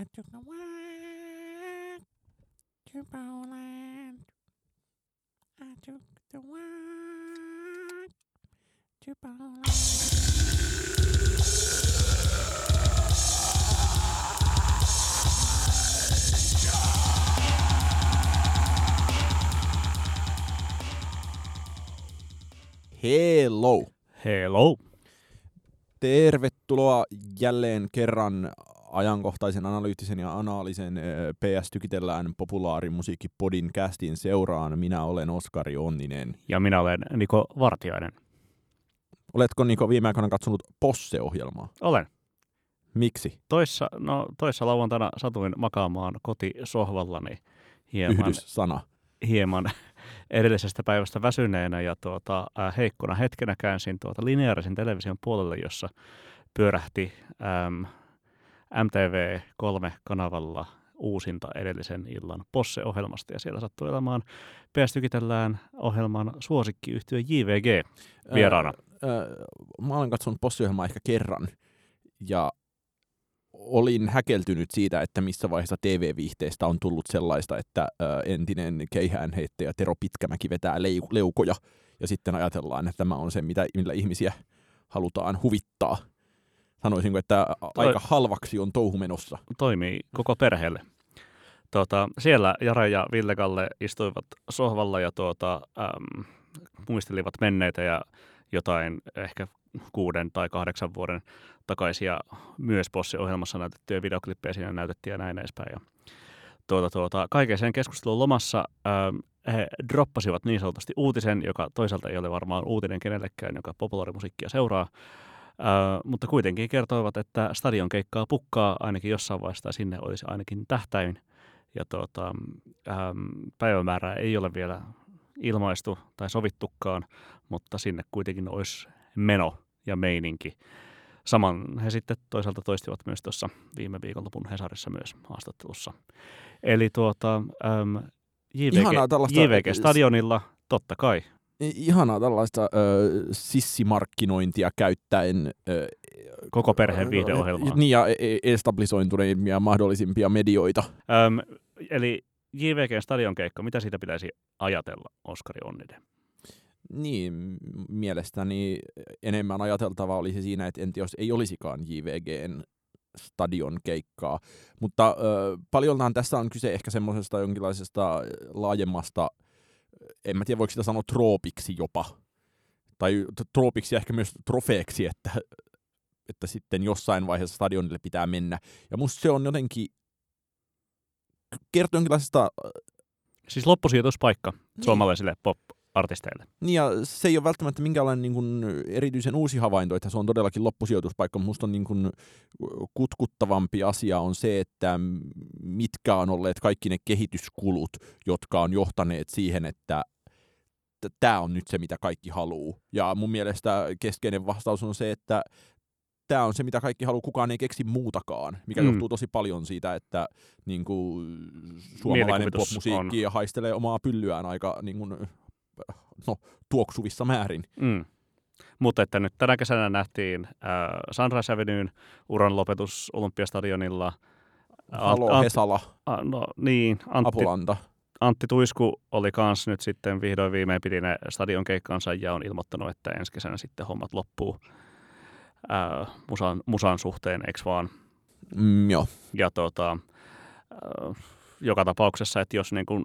I took a walk to Poland. I took the walk to Poland. Hello! Hello. Tervetuloa jälleen kerran ajankohtaisen analyyttisen ja anaalisen äh, PS Tykitellään populaarimusiikkipodin kästin seuraan. Minä olen Oskari Onninen. Ja minä olen Niko Vartiainen. Oletko Niko viime aikoina katsonut Posse-ohjelmaa? Olen. Miksi? Toissa, no, toissa lauantaina satuin makaamaan kotisohvallani hieman, Yhdyssana. hieman edellisestä päivästä väsyneenä ja tuota, äh, heikkona hetkenä käänsin tuota lineaarisen television puolelle, jossa pyörähti äm, MTV3-kanavalla uusinta edellisen illan Posse-ohjelmasta ja siellä sattui olemaan PS Tykitellään ohjelman suosikkiyhtiö JVG vieraana. Öö, öö, mä olen katsonut Posse-ohjelmaa ehkä kerran ja olin häkeltynyt siitä, että missä vaiheessa TV-viihteestä on tullut sellaista, että ö, entinen keihäänheittäjä Tero Pitkämäki vetää leu- leukoja ja sitten ajatellaan, että tämä on se, mitä, millä ihmisiä halutaan huvittaa. Sanoisinko, että Toi- aika halvaksi on touhu menossa. toimii koko perheelle. Tuota, siellä Jare ja Ville Kalle istuivat sohvalla ja tuota, äm, muistelivat menneitä ja jotain ehkä kuuden tai kahdeksan vuoden takaisia myös Posse-ohjelmassa näytettyjä videoklippejä siinä näytettiin ja näin edespäin. Ja tuota, tuota, kaiken sen keskustelun lomassa äm, he droppasivat niin sanotusti uutisen, joka toisaalta ei ole varmaan uutinen kenellekään, joka populaarimusiikkia seuraa, mutta kuitenkin kertoivat, että stadion keikkaa pukkaa ainakin jossain vaiheessa tai sinne olisi ainakin tähtäin. Ja tuota, äm, päivämäärää ei ole vielä ilmaistu tai sovittukaan, mutta sinne kuitenkin olisi meno ja meininki. Saman he sitten toisaalta toistivat myös tuossa viime viikonlopun Hesarissa myös haastattelussa. Eli tuota, äm, JVG, JVG-stadionilla totta kai Ihanaa tällaista ö, sissimarkkinointia käyttäen ö, koko perheen viihdeohjelmaa. Niin, ja e- e- establisointuneimpia mahdollisimpia medioita. Öm, eli JVGn stadionkeikka, mitä siitä pitäisi ajatella, Oskari Onninen? Niin, mielestäni enemmän ajateltavaa olisi siinä, että entä jos ei olisikaan JVGn stadion keikkaa. Mutta ö, paljoltaan tässä on kyse ehkä semmoisesta jonkinlaisesta laajemmasta, en mä tiedä voiko sitä sanoa troopiksi jopa, tai troopiksi ehkä myös trofeeksi, että, että sitten jossain vaiheessa stadionille pitää mennä. Ja musta se on jotenkin, kertoo jonkinlaisesta Siis loppusijoituspaikka suomalaisille pop-artisteille. Niin ja se ei ole välttämättä minkäänlainen niin kuin, erityisen uusi havainto, että se on todellakin loppusijoituspaikka. Musta on niin kuin, kutkuttavampi asia on se, että mitkä on olleet kaikki ne kehityskulut, jotka on johtaneet siihen, että tämä on nyt se, mitä kaikki haluaa. Ja mun mielestä keskeinen vastaus on se, että tämä on se, mitä kaikki haluaa, kukaan ei keksi muutakaan, mikä Mm. johtuu tosi paljon siitä, että niin kuin, suomalainen popmusiikki haistelee omaa pyllyään aika niin kuin, no, tuoksuvissa määrin. Mm. Mutta että nyt tänä kesänä nähtiin äh, Sunrise Avenuen uran lopetus Olympiastadionilla. Halo, Ant- Hesala, Ant- no, niin, Antti, Apulanta. Antti Tuisku oli kans nyt sitten vihdoin viimein piti ne stadionkeikkansa ja on ilmoittanut, että ensi kesänä sitten hommat loppuu äh, musan, musan suhteen, eikö vaan? Mm, joo. Ja tota, äh, joka tapauksessa, että jos niin kuin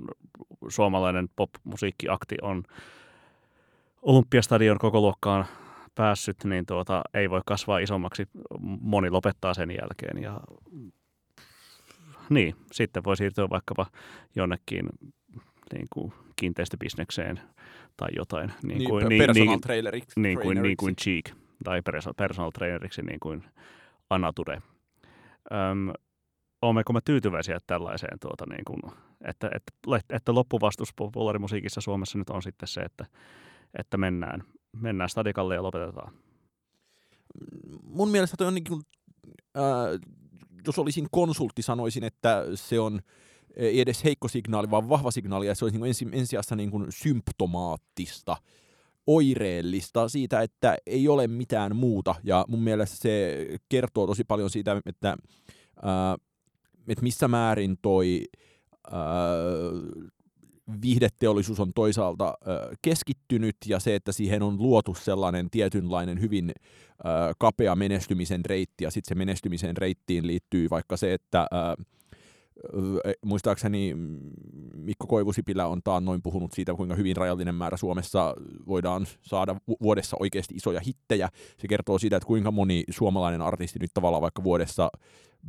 suomalainen pop-musiikkiakti on Olympiastadion koko luokkaan päässyt, niin tuota, ei voi kasvaa isommaksi. Moni lopettaa sen jälkeen. Ja, niin, sitten voi siirtyä vaikkapa jonnekin niin kuin kiinteistöbisnekseen tai jotain. Niin, Niin, kuin, niin, personal niin, traileriksi. niin kuin, niin kuin. Cheek tai perso- personal traineriksi niin kuin Anature. Öm, olemmeko me tyytyväisiä tällaiseen, tuota, niin kuin, että, että, että loppuvastus populaarimusiikissa Suomessa nyt on sitten se, että, että mennään, mennään stadikalle ja lopetetaan. Mun mielestä toi on niin kuin, äh, jos olisin konsultti, sanoisin, että se on ei edes heikko signaali, vaan vahva signaali, ja se olisi niin ensi, ensisijassa niin kuin symptomaattista, oireellista siitä, että ei ole mitään muuta. Ja mun mielestä se kertoo tosi paljon siitä, että ää, että missä määrin toi ää, viihdeteollisuus on toisaalta keskittynyt ja se, että siihen on luotu sellainen tietynlainen hyvin kapea menestymisen reitti ja sitten se menestymisen reittiin liittyy vaikka se, että muistaakseni Mikko Koivusipilä on taannoin puhunut siitä, kuinka hyvin rajallinen määrä Suomessa voidaan saada vuodessa oikeasti isoja hittejä. Se kertoo siitä, että kuinka moni suomalainen artisti nyt tavallaan vaikka vuodessa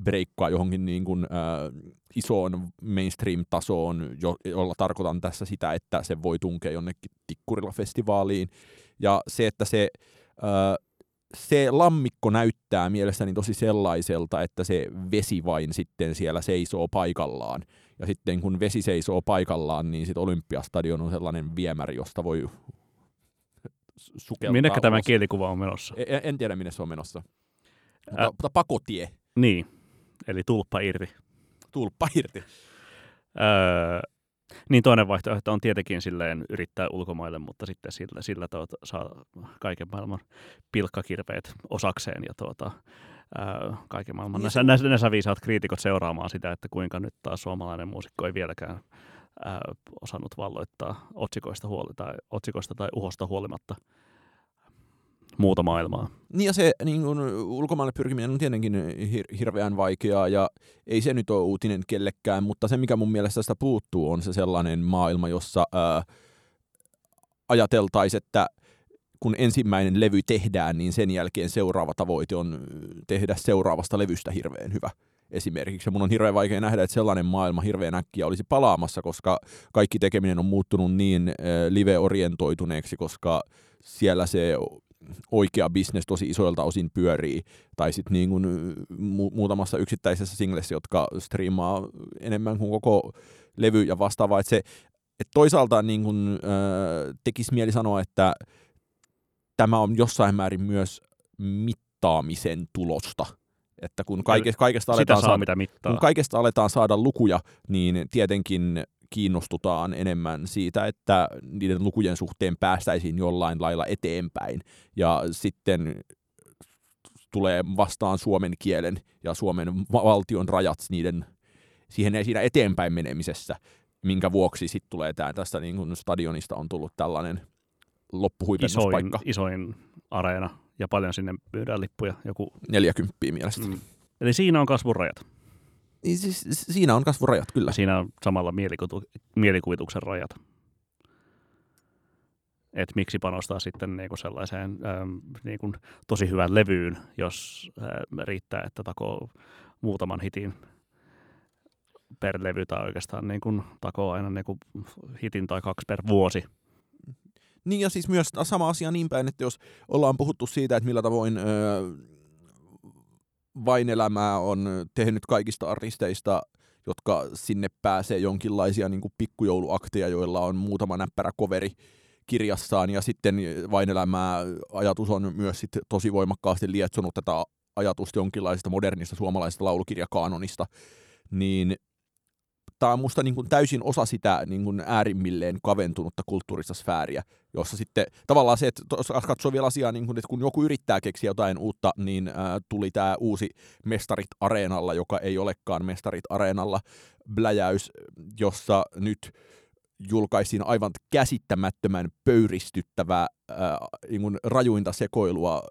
breikkaa johonkin niin kuin, äh, isoon mainstream-tasoon, jo, jolla tarkoitan tässä sitä, että se voi tunkea jonnekin tikkurilla festivaaliin. Ja se, että se äh, se lammikko näyttää mielestäni tosi sellaiselta, että se vesi vain sitten siellä seisoo paikallaan. Ja sitten kun vesi seisoo paikallaan, niin sitten Olympiastadion on sellainen viemäri, josta voi sukeltaa Minnekä tämä kielikuva on menossa? En, en tiedä, minne se on menossa. Mutta, Ä- mutta pakotie, Niin, eli tulppa irti. tulppa irti. Öö, niin toinen vaihtoehto on tietenkin silleen yrittää ulkomaille, mutta sitten sillä, sillä tuota, saa kaiken maailman pilkkakirveet osakseen ja tuota, öö, kaiken maailman Niin näsä, näsä, näsäviisaat kriitikot seuraamaan sitä, että kuinka nyt taas suomalainen muusikko ei vieläkään öö, osannut valloittaa otsikoista, huoli, tai, otsikoista tai uhosta huolimatta muuta maailmaa. Niin ja se niin kun, ulkomaille pyrkiminen on tietenkin hir- hirveän vaikeaa ja ei se nyt ole uutinen kellekään, mutta se mikä mun mielestä tästä puuttuu on se sellainen maailma, jossa ää, ajateltaisiin, että kun ensimmäinen levy tehdään, niin sen jälkeen seuraava tavoite on tehdä seuraavasta levystä hirveän hyvä esimerkiksi. Ja mun on hirveän vaikea nähdä, että sellainen maailma hirveän äkkiä olisi palaamassa, koska kaikki tekeminen on muuttunut niin live-orientoituneeksi, koska siellä se oikea bisnes tosi isoilta osin pyörii, tai sitten niin kuin mu- muutamassa yksittäisessä singlessä, jotka striimaa enemmän kuin koko levy ja vastaavaa, että se et toisaalta niin kuin, äh, tekisi mieli sanoa, että tämä on jossain määrin myös mittaamisen tulosta, että kun kaike, kaikesta, Sitä aletaan saa saada, mitä mittaa. kun kaikesta aletaan saada lukuja, niin tietenkin kiinnostutaan enemmän siitä, että niiden lukujen suhteen päästäisiin jollain lailla eteenpäin. Ja sitten tulee vastaan suomen kielen ja Suomen va- valtion rajat niiden, siihen siinä eteenpäin menemisessä, minkä vuoksi sitten tulee tämä tästä niin kuin stadionista on tullut tällainen isoin, loppuhuipennuspaikka. isoin areena ja paljon sinne myydään lippuja. Joku, 40 mielestä. Mm. Eli siinä on kasvun rajat. Niin siis, siinä on kasvurajat kyllä. Siinä on samalla mielikuvitu, mielikuvituksen rajat. Et miksi panostaa sitten niinku sellaiseen ähm, niinku tosi hyvään levyyn, jos äh, riittää, että takoo muutaman hitin per levy tai oikeastaan niinku takoo aina niinku hitin tai kaksi per vuosi. Niin ja siis myös sama asia niin päin, että jos ollaan puhuttu siitä, että millä tavoin öö, vain elämää on tehnyt kaikista artisteista, jotka sinne pääsee jonkinlaisia niin kuin pikkujouluakteja, joilla on muutama näppärä coveri kirjassaan. Ja sitten vain elämää ajatus on myös sit tosi voimakkaasti lietsonut tätä ajatusta jonkinlaisesta modernista suomalaisesta laulukirjakaanonista, niin tämä on musta niin kuin täysin osa sitä niin kuin äärimmilleen kaventunutta kulttuurista sfääriä, jossa sitten tavallaan se, että katsoo vielä asiaa, niin kuin, että kun joku yrittää keksiä jotain uutta, niin ää, tuli tämä uusi Mestarit Areenalla, joka ei olekaan Mestarit Areenalla bläjäys, jossa nyt julkaisiin aivan käsittämättömän pöyristyttävää ää, niin kuin rajuinta sekoilua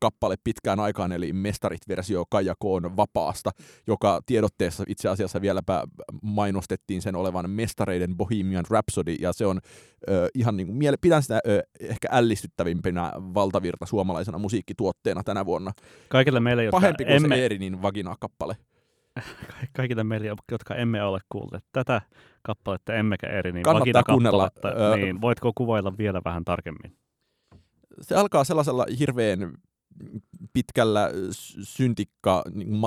kappale pitkään aikaan, eli Mestarit-versio Kaija Koon vapaasta, joka tiedotteessa itse asiassa vieläpä mainostettiin sen olevan Mestareiden Bohemian Rhapsody, ja se on ö, ihan niin kuin, pidän sitä ö, ehkä ällistyttävimpänä valtavirta suomalaisena musiikkituotteena tänä vuonna. Kaikille meille, jotka Pahempi kuin emme, se Eerinin vagina-kappale. kaikille meille, jotka emme ole kuulleet tätä kappaletta, emmekä eri, niin Kannattaa kuunnella, niin voitko kuvailla vielä vähän tarkemmin? se alkaa sellaisella hirveän pitkällä s- syntikka niin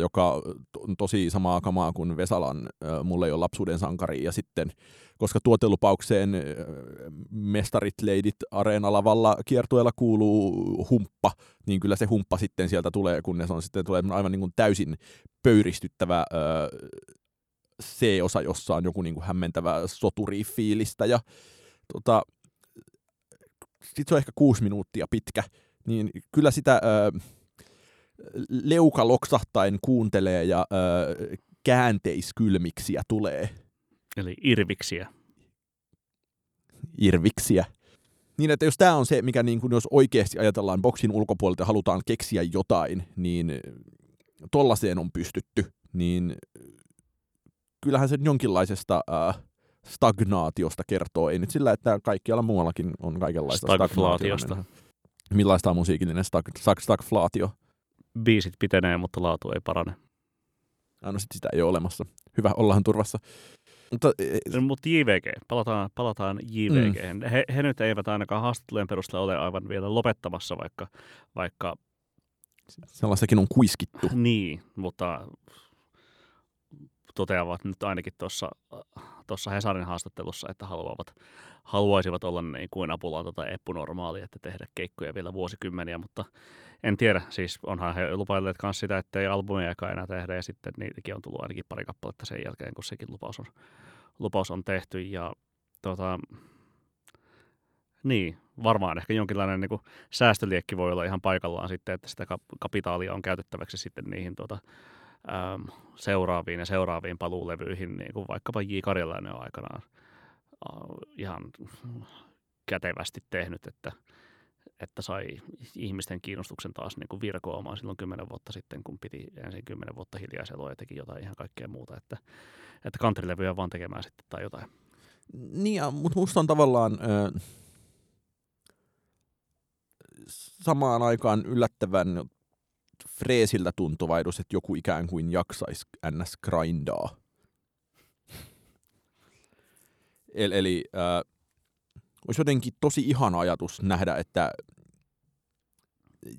joka on tosi samaa kamaa kuin Vesalan äh, Mulle ei ole lapsuuden sankari. Ja sitten, koska tuotelupaukseen äh, mestarit leidit areenalavalla kiertueella kuuluu humppa, niin kyllä se humppa sitten sieltä tulee, kunnes on sitten tulee aivan niin kuin täysin pöyristyttävä äh, C-osa, jossa on joku niin kuin hämmentävä soturifiilistä ja tota, sitten se on ehkä kuusi minuuttia pitkä, niin kyllä sitä, ö, leuka loksahtain kuuntelee ja ö, käänteiskylmiksiä tulee. Eli irviksiä. Irviksiä. Niin, että jos tämä on se, mikä niin kun jos oikeasti ajatellaan boksin ulkopuolelta ja halutaan keksiä jotain, niin tollaiseen on pystytty, niin kyllähän se jonkinlaisesta äh, stagnaatiosta kertoo. Ei nyt sillä, että kaikkialla muuallakin on kaikenlaista Stagflaatiosta. stagnaatiota. Millaista on musiikillinen stag, stag, stagflaatio? Biisit pitenee, mutta laatu ei parane. Ah, no sit sitä ei ole olemassa. Hyvä, ollaan turvassa. Mutta e, No, Mutta JVG, palataan, palataan JVG. Mm. He, he, nyt eivät ainakaan haastattelujen perusteella ole aivan vielä lopettamassa, vaikka, vaikka sellaistakin on kuiskittu. niin, mutta toteavat nyt ainakin tuossa tuossa Hesarin haastattelussa, että haluavat, haluaisivat olla niin kuin apulanta tai eppunormaali, että tehdä keikkoja vielä vuosikymmeniä, mutta en tiedä, siis onhan he lupailleet myös sitä, että ei albumiakaan enää tehdä, ja sitten niitäkin on tullut ainakin pari kappaletta sen jälkeen, kun sekin lupaus on, lupaus on tehty, ja tota, niin, varmaan ehkä jonkinlainen niin kuin säästöliekki voi olla ihan paikallaan sitten, että sitä kap- kapitaalia on käytettäväksi sitten niihin tuota, äm, seuraaviin ja seuraaviin paluulevyihin, niin kuin vaikkapa J. Karjalainen on aikanaan äh, ihan kätevästi tehnyt, että, että sai ihmisten kiinnostuksen taas niin kuin virkoamaan silloin kymmenen vuotta sitten, kun piti ensin kymmenen vuotta hiljaiseloa ja teki jotain ihan kaikkea muuta, että, että countrylevyjä vaan tekemään sitten tai jotain. Niin, mutta musta on tavallaan ö, samaan aikaan yllättävän freesiltä tuntuva ajatus, että joku ikään kuin jaksaisi ns. grindaa. Eli, eli ö, olisi jotenkin tosi ihana ajatus nähdä, että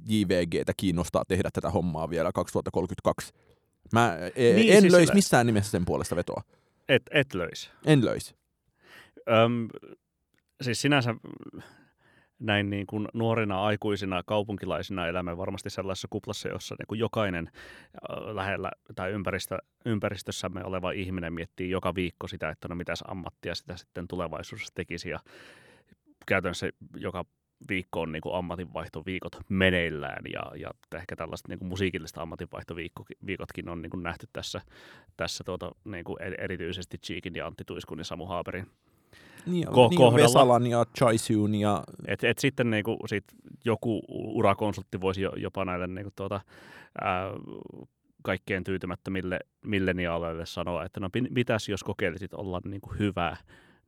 JVGtä kiinnostaa tehdä tätä hommaa vielä 2032. Mä e- Niin, en siis löisi missään nimessä sen puolesta vetoa. Et, et löisi. En löisi. Öm, siis sinänsä näin niin kuin nuorina aikuisina kaupunkilaisina elämme varmasti sellaisessa kuplassa, jossa niin kuin jokainen ö, lähellä tai ympäristö, ympäristössämme oleva ihminen miettii joka viikko sitä, että no mitäs ammattia sitä sitten tulevaisuudessa tekisi. Ja käytännössä joka viikko on niin kuin ammatinvaihtoviikot meneillään ja, ja ehkä tällaista niin kuin musiikillista ammatinvaihtoviikotkin on niin kuin nähty tässä, tässä tuota, niin kuin eri- erityisesti Cheekin ja Antti Tuiskun ja Samu Haaberin Niin, Ko- niin kohdalla. Vesalan ja Chaisyun ja et, et sitten niinku, sit joku urakonsultti voisi jo, jopa näille niinku, tuota, ää, kaikkein tyytymättömille milleniaaleille sanoa, että no mitäs jos kokeilisit olla niinku hyvä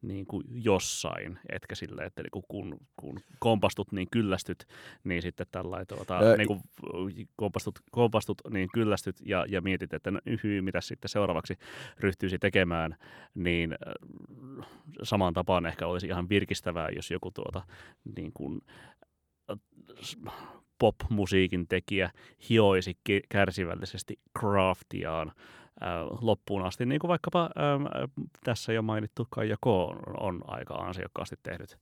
niin kuin jossain, etkä silleen, että niin kun, kun kompastut, niin kyllästyt, niin sitten tällainen tuota, Ö, niin kuin kompastut, kompastut, niin kyllästyt ja, ja mietit, että no hyy, mitä sitten seuraavaksi ryhtyisi tekemään, niin äh, samaan tapaan ehkä olisi ihan virkistävää, jos joku tuota, niin kuin, äh, pop-musiikin tekijä hioisi kärsivällisesti craftiaan loppuun asti, niin kuin vaikkapa ähm, äh, tässä jo mainittu Kaija K. on, on aika ansiokkaasti tehnyt.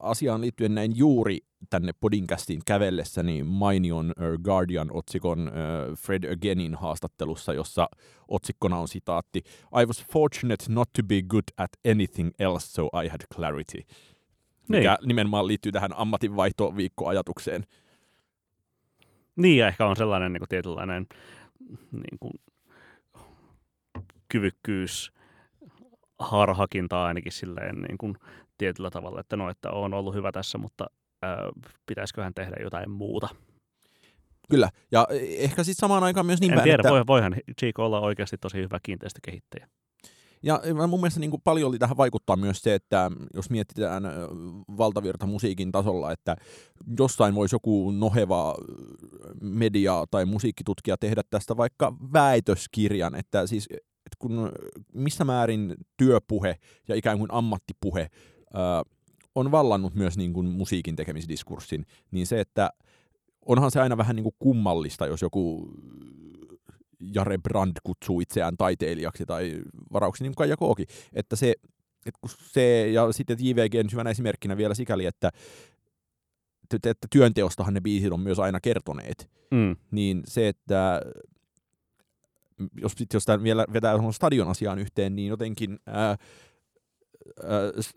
asiaan liittyen näin juuri tänne podcastiin kävellessäni mainion ö, Guardian-otsikon Fred Againin haastattelussa, jossa otsikkona on sitaatti I was fortunate not to be good at anything else, so I had clarity. Mikä nimenomaan liittyy tähän ammatinvaihtoviikkoajatukseen. Niin, ja ehkä on sellainen niin kuin tietynlainen niin kuin, kyvykkyys harhakinta ainakin silleen niin kuin, tietyllä tavalla, että no, että on ollut hyvä tässä, mutta ää, pitäisiköhän tehdä jotain muuta. Kyllä, ja ö, ehkä sitten samaan aikaan myös niin en päin, tiedä, että... voi, voihan Chico olla oikeasti tosi hyvä kiinteistökehittäjä. Ja mun mielestä niin kuin paljon tähän vaikuttaa myös se, että jos mietitään valtavirta musiikin tasolla, että jossain voisi joku noheva media tai musiikkitutkija tehdä tästä vaikka väitöskirjan, että siis että kun missä määrin työpuhe ja ikään kuin ammattipuhe ö, on vallannut myös niin kuin musiikin tekemisdiskurssin, niin se, että onhan se aina vähän niin kuin kummallista, jos joku Jare Brand kutsuu itseään taiteilijaksi tai varauksi, niin kuin Kaija Kooki, että se, että kun se, ja sitten JVG on hyvänä esimerkkinä vielä sikäli, että, että, työnteostahan ne biisit on myös aina kertoneet, Mm. niin se, että jos, sit jos tämän vielä vetää stadion asiaan yhteen, niin jotenkin ää,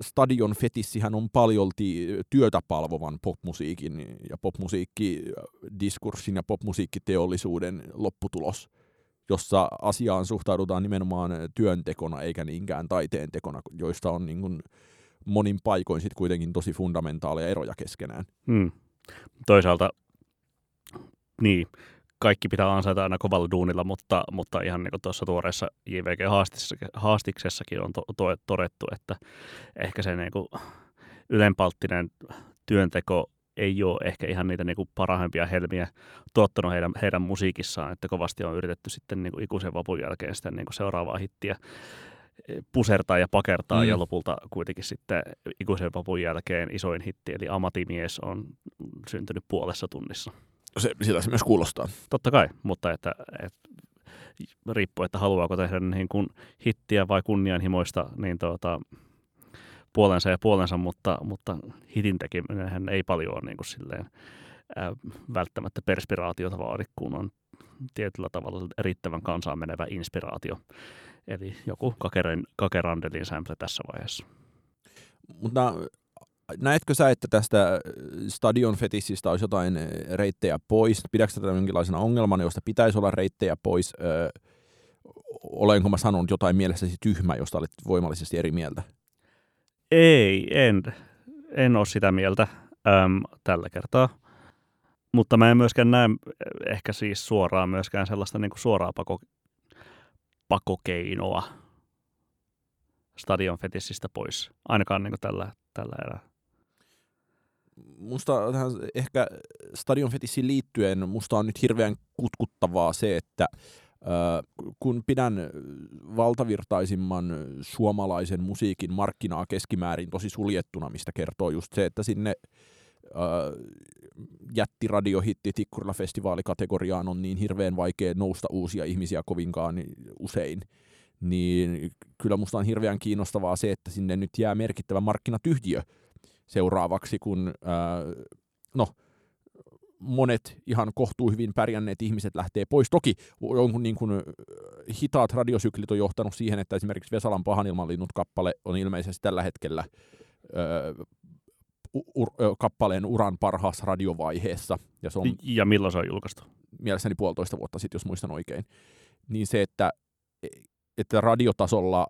stadion fetissihän on paljolti työtä palvovan popmusiikin ja popmusiikkidiskurssin ja popmusiikkiteollisuuden lopputulos, jossa asiaan suhtaudutaan nimenomaan työntekona eikä niinkään taiteen tekona, joista on niin kuin monin paikoin sit kuitenkin tosi fundamentaaleja eroja keskenään. Hmm. Toisaalta, niin, kaikki pitää ansaita aina kovalla duunilla, mutta, mutta ihan niin kuin tuossa tuoreessa JVG-haastiksessakin on to, to, todettu, että ehkä se niin kuin ylenpalttinen työnteko ei ole ehkä ihan niitä niin kuin parhaimpia helmiä tuottanut heidän, heidän musiikissaan, että kovasti on yritetty sitten niin kuin ikuisen vapun jälkeen sitten niin kuin seuraavaa hittiä pusertaa ja pakertaa mm. ja lopulta kuitenkin sitten ikuisen vapun jälkeen isoin hitti, eli Amatimies on syntynyt puolessa tunnissa. Se, sillä se myös kuulostaa. Totta kai, mutta että, että riippuu, että haluaako tehdä niin kuin hittiä vai kunnianhimoista, niin tuota, puolensa ja puolensa, mutta, mutta hitin tekeminen ei paljon ole niin kuin silleen, ää, välttämättä perspiraatiota vaadi, kun on tietyllä tavalla riittävän kansaan menevä inspiraatio. Eli joku kakeren, kakerandelin sample tässä vaiheessa. Mutta näetkö sä, että tästä stadion fetissistä olisi jotain reittejä pois? Pidätkö tätä jonkinlaisena ongelmana, josta pitäisi olla reittejä pois? Öö, olenko mä sanonut jotain mielessäsi tyhmä, josta olet voimallisesti eri mieltä? Ei, en. En ole sitä mieltä äm, tällä kertaa. Mutta mä en myöskään näe ehkä siis suoraan myöskään sellaista niin kuin suoraa pako, pakokeinoa stadion fetissistä pois, ainakaan niin kuin tällä, tällä erää. Musta tähän ehkä stadion fetissiin liittyen, musta on nyt hirveän kutkuttavaa se, että kun pidän valtavirtaisimman suomalaisen musiikin markkinaa keskimäärin tosi suljettuna, mistä kertoo just se, että sinne jättiradiohitti Tikkurilla festivaalikategoriaan on niin hirveän vaikea nousta uusia ihmisiä kovinkaan usein, niin kyllä musta on hirveän kiinnostavaa se, että sinne nyt jää merkittävä markkinatyhjiö seuraavaksi, kun no, monet ihan kohtuu hyvin pärjänneet ihmiset lähtee pois. Toki jonkun niin kuin hitaat radiosyklit on johtanut siihen, että esimerkiksi Vesalan pahanilmanlinnut kappale on ilmeisesti tällä hetkellä ur, kappaleen uran parhaassa radiovaiheessa. Ja, se on, ja milloin se on julkaistu? Mielessäni puolitoista vuotta sitten, jos muistan oikein. Niin se, että, että radiotasolla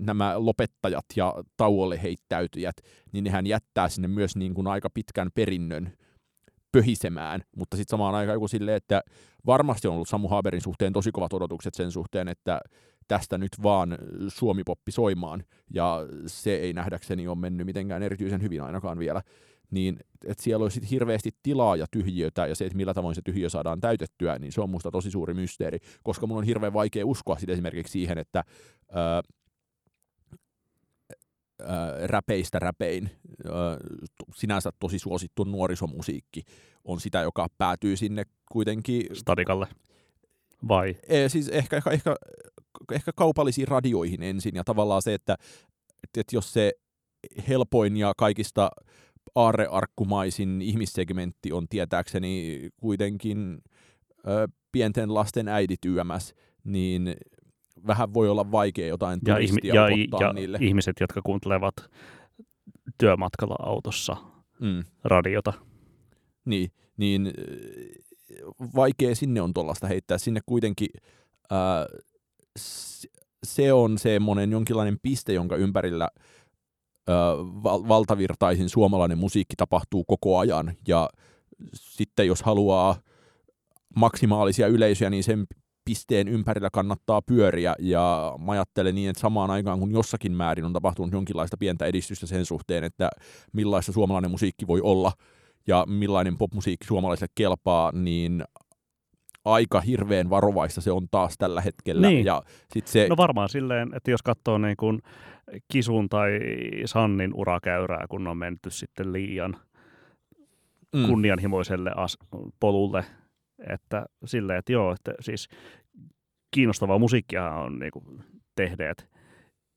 nämä lopettajat ja tauolle heittäytyjät, niin nehän jättää sinne myös niin kuin aika pitkän perinnön pöhisemään, mutta sitten samaan aikaan joku silleen, että varmasti on ollut Samu Haberin suhteen tosi kovat odotukset sen suhteen, että tästä nyt vaan suomipoppi soimaan, ja se ei nähdäkseni ole mennyt mitenkään erityisen hyvin ainakaan vielä, niin että siellä olisi hirveästi tilaa ja tyhjiötä, ja se, että millä tavoin se tyhjiö saadaan täytettyä, niin se on musta tosi suuri mysteeri, koska mun on hirveän vaikea uskoa sit esimerkiksi siihen, että ää, ää, räpeistä räpein, ää, sinänsä tosi suosittu nuorisomusiikki, on sitä, joka päätyy sinne kuitenkin... Stadikalle. Vai? E, siis ehkä, ehkä, ehkä ehkä kaupallisiin radioihin ensin ja tavallaan se, että, että jos se helpoin ja kaikista aarrearkkumaisin ihmissegmentti on tietääkseni kuitenkin ö, pienten lasten äidit YMS, niin vähän voi olla vaikea jotain ja, turistia ja, ja niille. ihmiset, jotka kuuntelevat työmatkalla autossa mm. radiota. Niin, niin vaikea sinne on tuollaista heittää. Sinne kuitenkin ää, se on semmoinen jonkinlainen piste, jonka ympärillä ö, val- valtavirtaisin suomalainen musiikki tapahtuu koko ajan. Ja sitten jos haluaa maksimaalisia yleisöjä, niin sen pisteen ympärillä kannattaa pyöriä, ja mä ajattelen niin, että samaan aikaan kun jossakin määrin on tapahtunut jonkinlaista pientä edistystä sen suhteen, että millaista suomalainen musiikki voi olla, ja millainen popmusiikki suomalaisille kelpaa, niin aika hirveän varovaista se on taas tällä hetkellä. Niin. Ja sit se... No varmaan silleen, että jos katsoo niin kuin Kisun tai Sannin urakäyrää, kun on menty sitten liian mm. kunnianhimoiselle as- polulle, että silleen, että joo, että siis kiinnostavaa musiikkia on niin kuin tehneet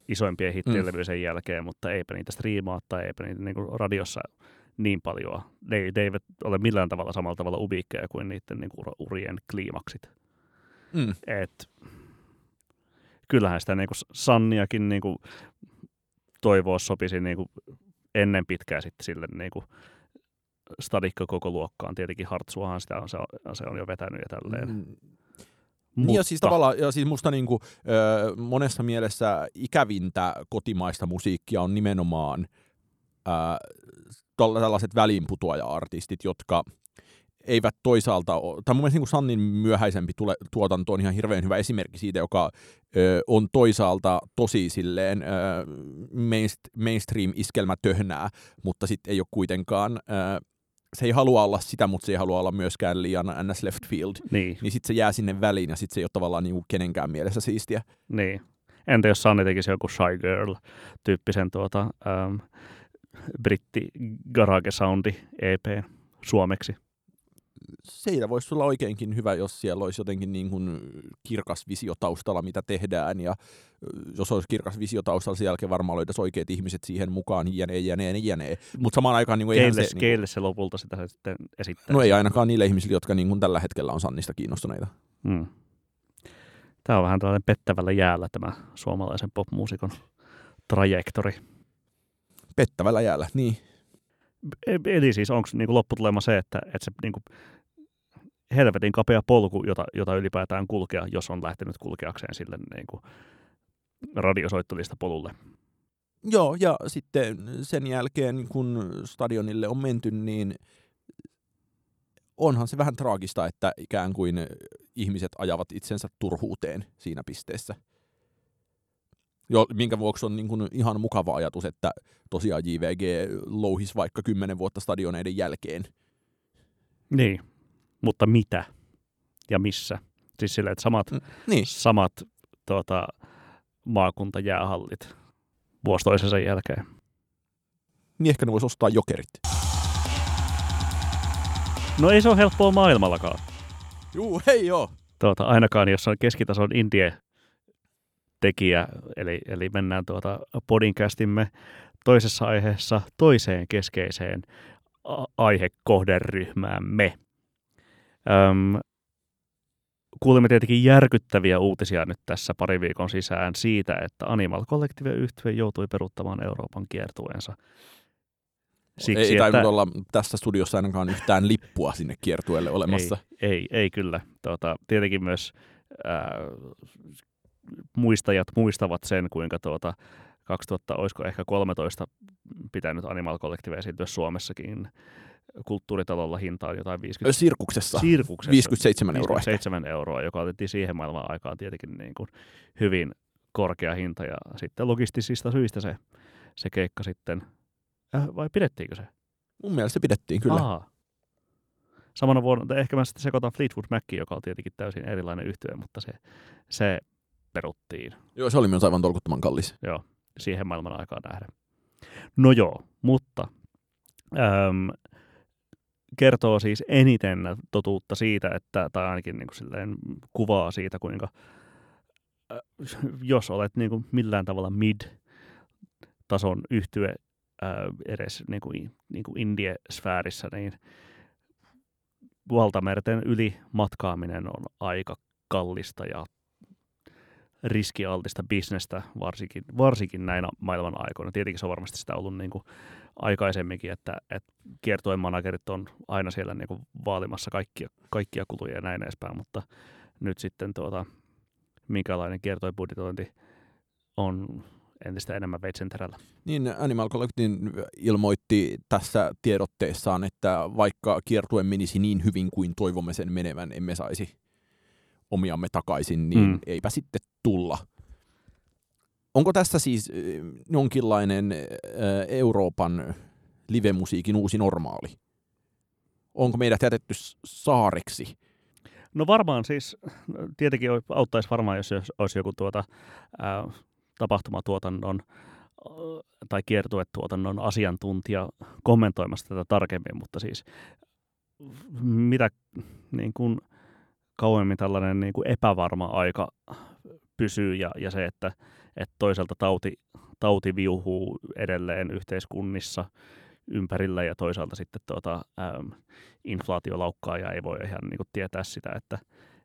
isoimpien hittien mm. sen jälkeen, mutta eipä niitä striimaa tai eipä niitä niin kuin radiossa niin paljon. Ne, ne eivät ole millään tavalla samalla tavalla ubiikkeja kuin niiden niin kuin, urien kliimaksit. Mm. Et, kyllähän sitä niin kuin, Sanniakin niin kuin, toivoa sopisi niin kuin ennen pitkää sitten sille niin kuin stadikko koko luokkaan. Tietenkin Hartsuahan sitä on, se on, se on jo vetänyt ja tälleen. Mm. Mutta, Niin ja siis tavallaan, ja siis musta niinku, ö, monessa mielessä ikävintä kotimaista musiikkia on nimenomaan ö, tällaiset väliinputoaja-artistit, jotka eivät toisaalta, o- tai mun mielestä niin Sannin myöhäisempi tule, tuotanto on ihan hirveän hyvä esimerkki siitä, joka ö, on toisaalta tosi silleen ö, mainst, mainstream-iskelmätöhnää, mutta sitten ei ole kuitenkaan, ö, se ei halua olla sitä, mutta se ei halua olla myöskään liian ns. left field niin, niin sitten se jää sinne väliin ja sitten se ei ole tavallaan niinku kenenkään mielessä siistiä. niin. Entä jos Sanni tekisi joku Shy Girl-tyyppisen tuota, ähm, britti garage soundi EP suomeksi? Siitä voisi olla oikeinkin hyvä, jos siellä olisi jotenkin niin kuin kirkas visio taustalla, mitä tehdään. Ja jos olisi kirkas visio taustalla, sen jälkeen varmaan löytäisi oikeat ihmiset siihen mukaan, jänee, jänee, jänee. Mutta samaan aikaan niin kuin Keille, se... se, Niin keille se lopulta sitä se sitten esittää? no ei ainakaan niille ihmisille, jotka niin kuin tällä hetkellä on Sannista kiinnostuneita. Mm. Tämä on vähän tällainen pettävällä jäällä tämä suomalaisen popmuusikon trajektori. Pettävällä jäällä, niin. E- Eli siis onko niinku lopputulema se, että, että se niinku helvetin kapea polku, jota, jota ylipäätään kulkea, jos on lähtenyt kulkeakseen sille niinku radiosoittolista polulle. Joo, ja sitten sen jälkeen, kun stadionille on menty, niin onhan se vähän traagista, että ikään kuin ihmiset ajavat itsensä turhuuteen siinä pisteessä. Jo, minkä vuoksi on niin kuin ihan mukava ajatus, että tosiaan JVG louhis vaikka kymmenen vuotta stadioneiden jälkeen. Niin, mutta mitä ja missä? Siis sillä, että samat, Mm, Niin, samat tuota, maakuntajäähallit vuosi toisensa jälkeen. niin ehkä ne voisi ostaa jokerit. No ei se ole helppoa maailmallakaan. Juu, hei joo. Tuota, ainakaan jos on keskitason indie tekijä, eli, eli mennään tuota podcasttimme toisessa aiheessa toiseen keskeiseen aihekohderyhmäämme. Öm, kuulimme tietenkin järkyttäviä uutisia nyt tässä pari viikon sisään siitä, että Animal Collective yhtye joutui peruuttamaan Euroopan kiertueensa. Siksi, ei, ei tainnut olla tässä studiossa ainakaan yhtään lippua sinne kiertueelle olemassa. Ei, ei, ei kyllä. Tuota, tietenkin myös ää, muistajat muistavat sen, kuinka tuota, 2000, olisiko ehkä 13 pitänyt Animal Collective esiintyä Suomessakin kulttuuritalolla hintaan jotain 50 Sirkuksessa. Sirkuksessa. 57 euroa ehkä. 57 euroa, joka otettiin siihen maailman aikaan tietenkin niin kuin hyvin korkea hinta ja sitten logistisista syistä se, se keikka sitten, äh, vai pidettiinkö se? Mun mielestä se pidettiin kyllä. Aha. Samana vuonna, ehkä mä sitten sekoitan Fleetwood Macin, joka on tietenkin täysin erilainen yhtye, mutta se, se peruttiin Joo, se oli myös aivan tolkuttoman kallis. joo, siihen maailman aikaan nähden. No joo, mutta äm, kertoo siis eniten totuutta siitä, että, tai ainakin niin kuin silleen kuvaa siitä, kuinka äh, jos olet niin kuin millään tavalla mid-tason yhtye äh, edes niin kuin, niin kuin indie-sfäärissä, niin valtamerten yli matkaaminen on aika kallista ja riskialtista bisnestä, varsinkin, varsinkin näinä maailman aikoina. Tietenkin se on varmasti sitä ollut niin kuin aikaisemminkin, että, että kiertojen managerit on aina siellä niin kuin vaalimassa kaikkia, kaikkia kuluja ja näin edespäin, mutta nyt sitten tuota, minkälainen kiertojen budjetointi on entistä enemmän veitsenterällä. Niin Animal Collective ilmoitti tässä tiedotteessaan, että vaikka kiertue menisi niin hyvin kuin toivomme sen menevän, emme saisi omiamme takaisin, niin mm. eipä sitten tulla. Onko tässä siis jonkinlainen Euroopan livemusiikin uusi normaali? Onko meidät jätetty saareksi? No varmaan siis, tietenkin auttaisi varmaan, jos olisi joku tuota, ää, tapahtumatuotannon tai kiertuetuotannon asiantuntija kommentoimassa tätä tarkemmin, mutta siis mitä niin kuin kauemmin tällainen niin kuin epävarma aika pysyy ja, ja se, että, että toisaalta tauti, tauti viuhuu edelleen yhteiskunnissa ympärillä ja toisaalta sitten tuota, äm, inflaatio laukkaa ja ei voi ihan niin kuin tietää sitä, että,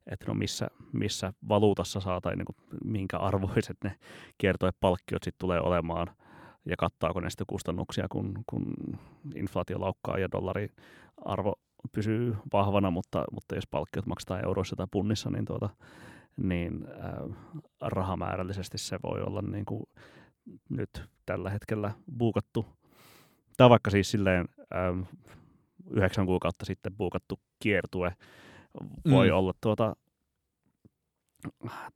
että no missä, missä valuutassa saa tai niin kuin minkä arvoiset ne kiertoepalkkiot sitten tulee olemaan ja kattaako ne sitten kustannuksia, kun, kun inflaatio laukkaa ja dollari arvo pysyy vahvana, mutta, mutta jos palkkiot maksetaan euroissa tai punnissa, niin, tuota, niin äh, rahamäärällisesti se voi olla niin kuin nyt tällä hetkellä buukattu. Tai vaikka siis silleen äh, yhdeksän kuukautta sitten buukattu kiertue voi mm. olla tuota,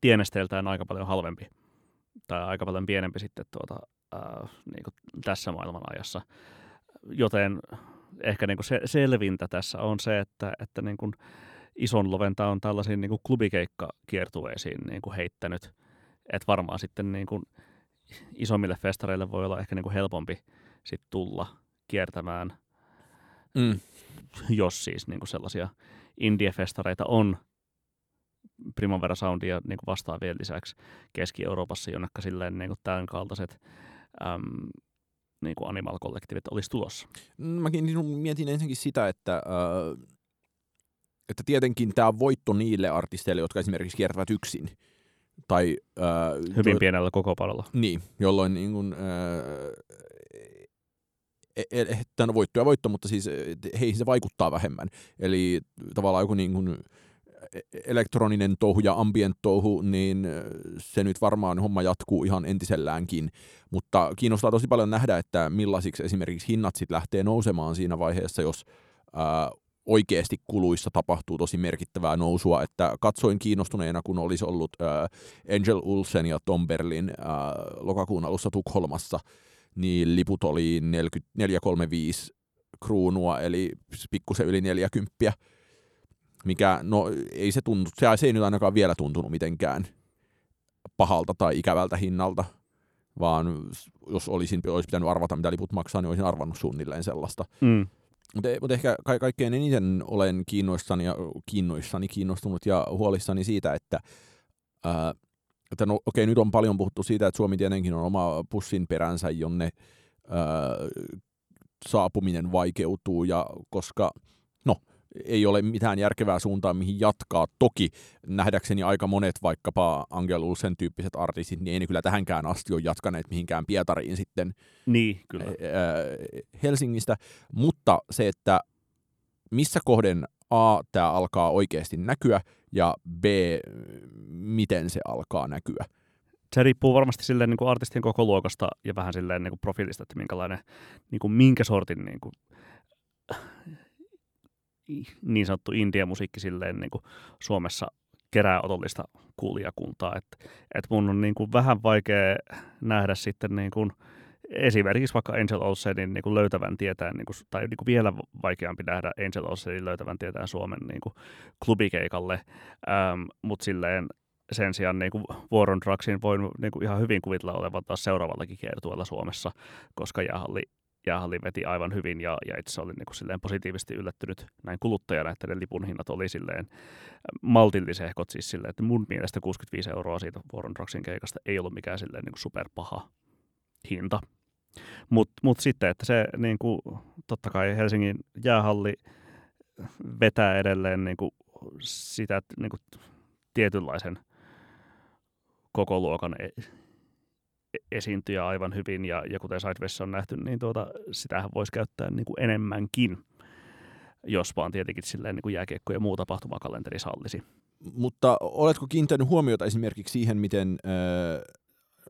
tienesteiltään aika paljon halvempi tai aika paljon pienempi sitten tuota, äh, niin kuin tässä maailmanajassa. Joten ehkä niin kuin se, selvintä tässä on se, että, että niin kuin ison loventa on tällaisiin niin klubikeikkakiertueisiin niin kuin heittänyt. Että varmaan sitten niin kuin isommille festareille voi olla ehkä niin kuin helpompi sit tulla kiertämään, mm. jos siis niin kuin sellaisia indie-festareita on Primavera Soundia niin kuin vastaavien lisäksi Keski-Euroopassa, jonnekka silleen niin kuin tämän kaltaiset äm, niin kuin animal-kollektiivit olisi tulossa. Mäkin niin mietin ensinnäkin sitä, että, äh, että tietenkin tämä on voitto niille artisteille, jotka esimerkiksi kiertävät yksin. Tai, äh, Hyvin to, pienellä koko palolla. Niin, jolloin niin kuin, äh, tämä on voitto ja voitto, mutta siis heihin se vaikuttaa vähemmän. Eli tavallaan joku niin kuin, elektroninen touhu ja ambient touhu, niin se nyt varmaan homma jatkuu ihan entiselläänkin, mutta kiinnostaa tosi paljon nähdä, että millaisiksi esimerkiksi hinnat sitten lähtee nousemaan siinä vaiheessa, jos ää, oikeasti kuluissa tapahtuu tosi merkittävää nousua, että katsoin kiinnostuneena, kun olisi ollut ää, Angel Ulsen ja Tom Berlin ää, lokakuun alussa Tukholmassa, niin liput oli 40, 435 kruunua, eli pikkusen yli 40 mikä, no ei se tunnu, se, se ei nyt ainakaan vielä tuntunut mitenkään pahalta tai ikävältä hinnalta, vaan jos olisin, olisi pitänyt arvata, mitä liput maksaa, niin olisin arvannut suunnilleen sellaista. Mm. Mutta, mutta ehkä ka- kaikkein eniten olen kiinnoissani, ja, kiinnoissani, kiinnostunut ja huolissani siitä, että, ää, että no, okei, nyt on paljon puhuttu siitä, että Suomi tietenkin on oma pussin peränsä, jonne ää, saapuminen vaikeutuu, ja koska ei ole mitään järkevää suuntaa, mihin jatkaa. Toki nähdäkseni aika monet vaikkapa Angel Ulsen tyyppiset artistit, niin ei ne kyllä tähänkään asti ole jatkaneet mihinkään Pietariin sitten niin, kyllä. Helsingistä. Mutta se, että missä kohden A, tämä alkaa oikeasti näkyä, ja B, miten se alkaa näkyä. Se riippuu varmasti silleen niin kuin artistin koko luokasta ja vähän silleen niin kuin profiilista, että minkälainen, niin kuin minkä sortin niin kuin niin sanottu India-musiikki silleen niin kuin Suomessa kerää otollista kuulijakuntaa. että et mun on niin kuin vähän vaikea nähdä sitten niin kuin esimerkiksi vaikka Angel Olsenin niin kuin löytävän tietään, niin kuin, tai niin kuin vielä vaikeampi nähdä Angel Olsenin löytävän tietään Suomen niin kuin klubikeikalle, ähm, mutta silleen sen sijaan niin kuin War on Drugsin voin niin kuin ihan hyvin kuvitella olevan taas seuraavallakin kiertueella Suomessa, koska jäähalli jäähalli veti aivan hyvin ja, ja itse olin niin kuin silleen positiivisesti yllättynyt näin kuluttajana, että ne lipun hinnat oli silleen maltillisehkot siis silleen, että mun mielestä 65 euroa siitä Warren Druxin keikasta ei ollut mikään silleen niin kuin superpaha hinta. Mutta mut sitten, että se niin kuin, totta kai Helsingin jäähalli vetää edelleen niin kuin sitä niin kuin tietynlaisen koko luokan e- esiintyjä aivan hyvin, ja, ja kuten Sideways on nähty, niin tuota, sitähän voisi käyttää niin kuin enemmänkin, jos vaan tietenkin silleen niin kuin jääkiekko ja muu tapahtumakalenteri sallisi. Mutta oletko kiinnittänyt huomiota esimerkiksi siihen, miten äh,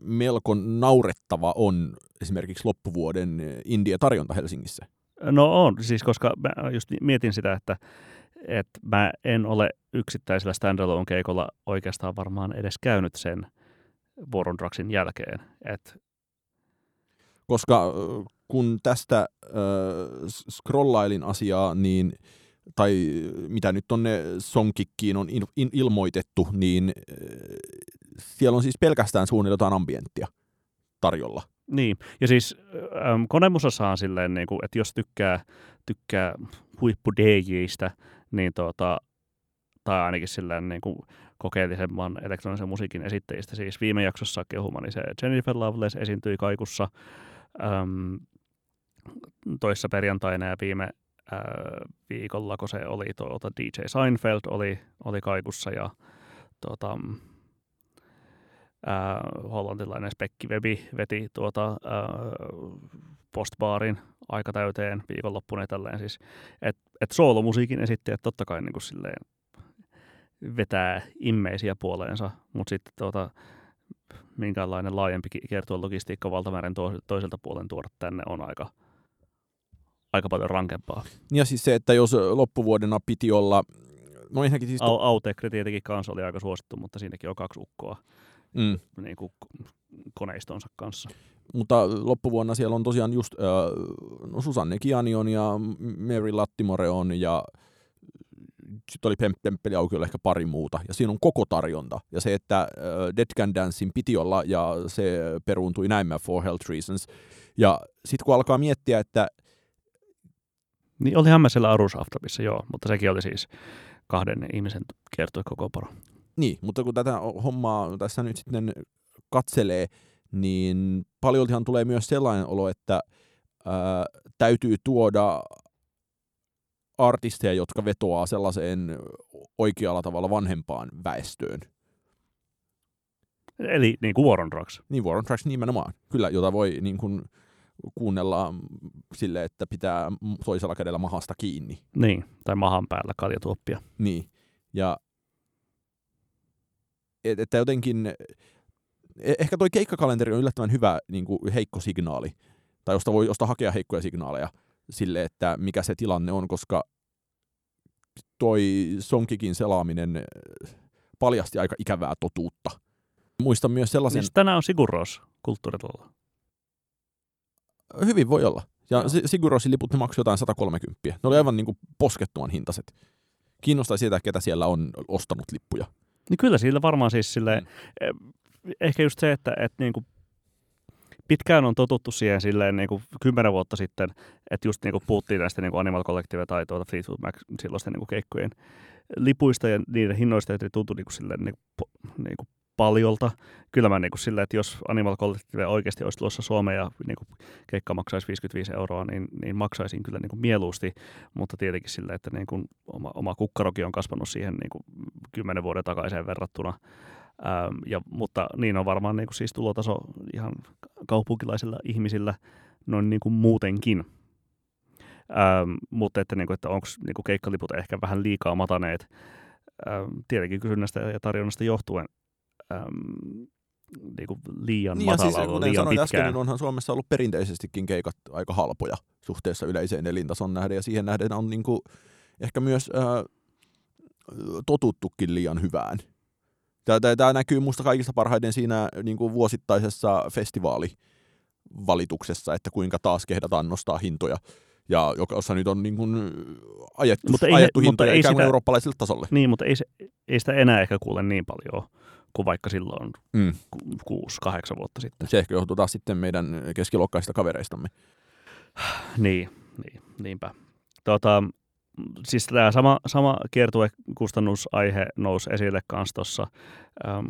melko naurettava on esimerkiksi loppuvuoden India-tarjonta Helsingissä? No on, siis koska mä just mietin sitä, että, että mä en ole yksittäisellä standalone keikolla oikeastaan varmaan edes käynyt sen – Vorondraxin jälkeen. Et... Koska kun tästä äh, scrollailin asiaa, niin tai mitä nyt tonne Songkikkiin on in, in, ilmoitettu, niin äh, siellä on siis pelkästään suunniteltaan ambienttia tarjolla. Niin, ja siis Konemusassa on silleen, niin kuin, että jos tykkää, tykkää huippu DJistä, niin tota, tai ainakin silleen niin kuin kokeellisemman elektronisen musiikin esittäjistä. Siis viime jaksossa kehumani se Jennifer Loveless esiintyi kaikussa äm, toissa perjantaina ja viime äh, viikolla, kun se oli tuota DJ Seinfeld oli, oli kaikussa ja tuota, äh, hollantilainen Spekki Webi veti tuota äh, postbaarin aika täyteen viikonloppuna tälleen siis. Et, et soolomusiikin esittäjät totta kai niin kuin silleen vetää immeisiä puoleensa, mutta sitten tuota, minkälainen laajempi kiertuen logistiikka valtameren toiselta puolen tuoda tänne on aika, aika paljon rankempaa. Ja siis se, että jos loppuvuodena piti olla... No ensinnäkin siis... Au, Autekri tietenkin kanssa oli aika suosittu, mutta siinäkin on kaksi ukkoa mm. niin kuin koneistonsa kanssa. Mutta loppuvuonna siellä on tosiaan just äh, no Susanne Kianion ja Mary Lattimore on ja sitten oli Temppeli aukiolla ehkä pari muuta, ja siinä on koko tarjonta. Ja se, että äh, Dead Can Dancein piti olla, ja se peruuntui näin for health reasons. Ja sitten kun alkaa miettiä, että... Niin olihan mä siellä Arusaftamissa, joo, mutta sekin oli siis kahden ihmisen kertoi koko poro. Niin, mutta kun tätä hommaa tässä nyt sitten katselee, niin paljoltihan tulee myös sellainen olo, että ää, täytyy tuoda artisteja, jotka vetoaa sellaiseen oikealla tavalla vanhempaan väestöön. Eli niin kuin War Drugs. Niin, War on Drugs nimenomaan. Kyllä, jota voi niin kuin, kuunnella sille, että pitää toisella kädellä mahasta kiinni. Niin, tai mahan päällä kaljatuoppia. Niin, ja et, että jotenkin, e, ehkä toi keikkakalenteri on yllättävän hyvä niin kuin heikko signaali, tai josta voi josta hakea heikkoja signaaleja sille, että mikä se tilanne on, koska toi Sonkikin selaaminen paljasti aika ikävää totuutta. Muistan myös sellaisen... Niin tänään on Siguros kulttuuritalolla. Hyvin voi olla. Ja no. Sigurosin liput ne maksoi jotain 130. Ne oli aivan niin kuin poskettoman hintaset. Kiinnostaa siitä, ketä siellä on ostanut lippuja. Niin kyllä sillä varmaan siis silleen, mm. Eh, ehkä just se, että, että niin kuin pitkään on totuttu siihen silleen niin kuin kymmenen vuotta sitten, että just niin kuin puhuttiin näistä niin kuin Animal Collective tai tuota Fleetwood Mac silloisten niin kuin keikkojen lipuista ja niiden hinnoista, että tuntui niin kuin silleen niin kuin, niin kuin paljolta. Kyllä mä niin kuin silleen, että jos Animal Collective oikeasti olisi tulossa Suomeen ja niin kuin keikka maksaisi 55 euroa, niin, niin maksaisin kyllä niin kuin mieluusti, mutta tietenkin silleen, että niin kuin oma, oma kukkarokin on kasvanut siihen niin kuin 10 vuoden takaiseen verrattuna. Ähm, ja, mutta niin on varmaan niin kuin siis tulotaso ihan kaupunkilaisilla ihmisillä noin niin kuin muutenkin. Ähm, mutta että, niin kuin, että onko niin kuin keikkaliput ehkä vähän liikaa mataneet ähm, tietenkin kysynnästä ja tarjonnasta johtuen ähm, niin kuin liian niin matalalla, siis, liian sanoin pitkään. Äsken, niin onhan Suomessa ollut perinteisestikin keikat aika halpoja suhteessa yleiseen elintason nähden, ja siihen nähden on niin kuin ehkä myös äh, totuttukin liian hyvään. Tämä näkyy minusta kaikista parhaiten siinä niin kuin vuosittaisessa festivaalivalituksessa, että kuinka taas kehdataan nostaa hintoja. Ja jossa nyt on niin kuin ajettu, mutta ei, ajettu hintoja mutta ei sitä, eurooppalaiselle tasolle. Niin, mutta ei, se, ei sitä enää ehkä kuule niin paljon kuin vaikka silloin mm. kuusi, kahdeksan vuotta sitten. Se ehkä johtuu taas sitten meidän keskiluokkaisista kavereistamme. niin, niin, niinpä. Tota, siis tämä sama, sama kiertuekustannusaihe nousi esille myös tuossa ähm,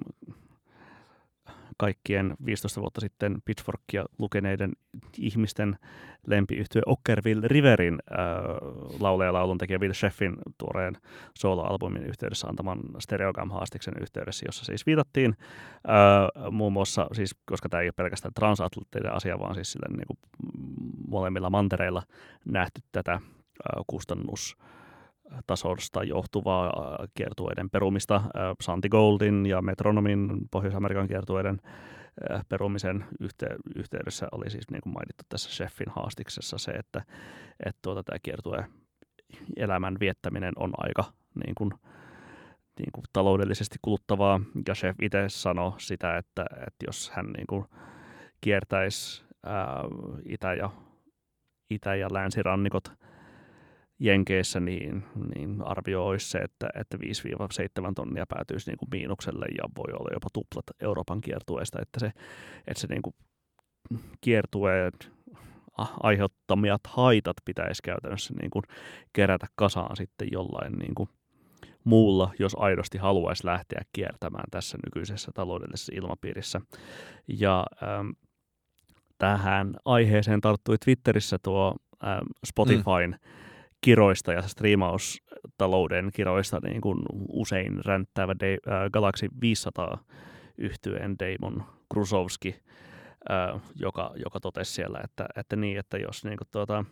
kaikkien 15 vuotta sitten Pitchforkia lukeneiden ihmisten lempiyhtyö Ockerville Riverin äh, laulaja laulun tekijä Will Sheffin tuoreen solo-albumin yhteydessä antaman Stereogam-haastiksen yhteydessä, jossa siis viitattiin äh, muun muassa, siis, koska tämä ei ole pelkästään transatlanttinen asia, vaan siis sillä, niin kuin molemmilla mantereilla nähty tätä kustannus tasosta johtuvaa kiertueiden perumista. Santi Goldin ja Metronomin Pohjois-Amerikan kiertueiden perumisen yhte- yhteydessä oli siis niin kuin mainittu tässä Chefin haastiksessa se, että, että tuota, tämä kiertue elämän viettäminen on aika niin kuin, niin kuin taloudellisesti kuluttavaa. Ja chef itse sanoi sitä, että, että jos hän niin kuin kiertäisi ää, itä- ja, itä- ja länsirannikot – Jenkeissä, niin, niin arvio olisi se, että, että 5-7 tonnia päätyisi niin kuin miinukselle ja voi olla jopa tuplat Euroopan kiertueesta, että se, että se niin kuin kiertueen aiheuttamiat haitat pitäisi käytännössä niin kuin kerätä kasaan sitten jollain niin kuin muulla, jos aidosti haluaisi lähteä kiertämään tässä nykyisessä taloudellisessa ilmapiirissä. Ja ähm, tähän aiheeseen tarttui Twitterissä tuo ähm, Spotifyn mm kiroista ja striimaustalouden kiroista niin kuin usein ränttävä de, äh, Galaxy 500 yhtyeen Damon Krusowski, ää, joka, joka totesi siellä, että, että niin, että jos niin kuin, tuota,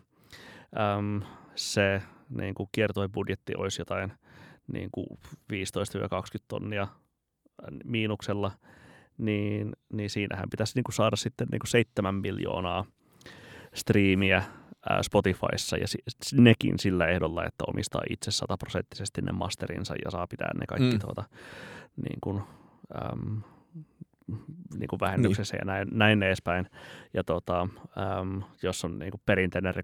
äm, se niin kuin kiertoibudjetti olisi jotain niin kuin 15-20 tonnia miinuksella, niin, niin siinähän pitäisi niin kuin saada sitten niin kuin 7 miljoonaa striimiä Spotifyssa ja nekin sillä ehdolla, että omistaa itse sataprosenttisesti ne masterinsa ja saa pitää ne kaikki mm. tuota, niin kuin, äm, niin kuin vähennyksessä niin. ja näin, näin edespäin. Ja tota, äm, jos on niin kuin perinteinen äh,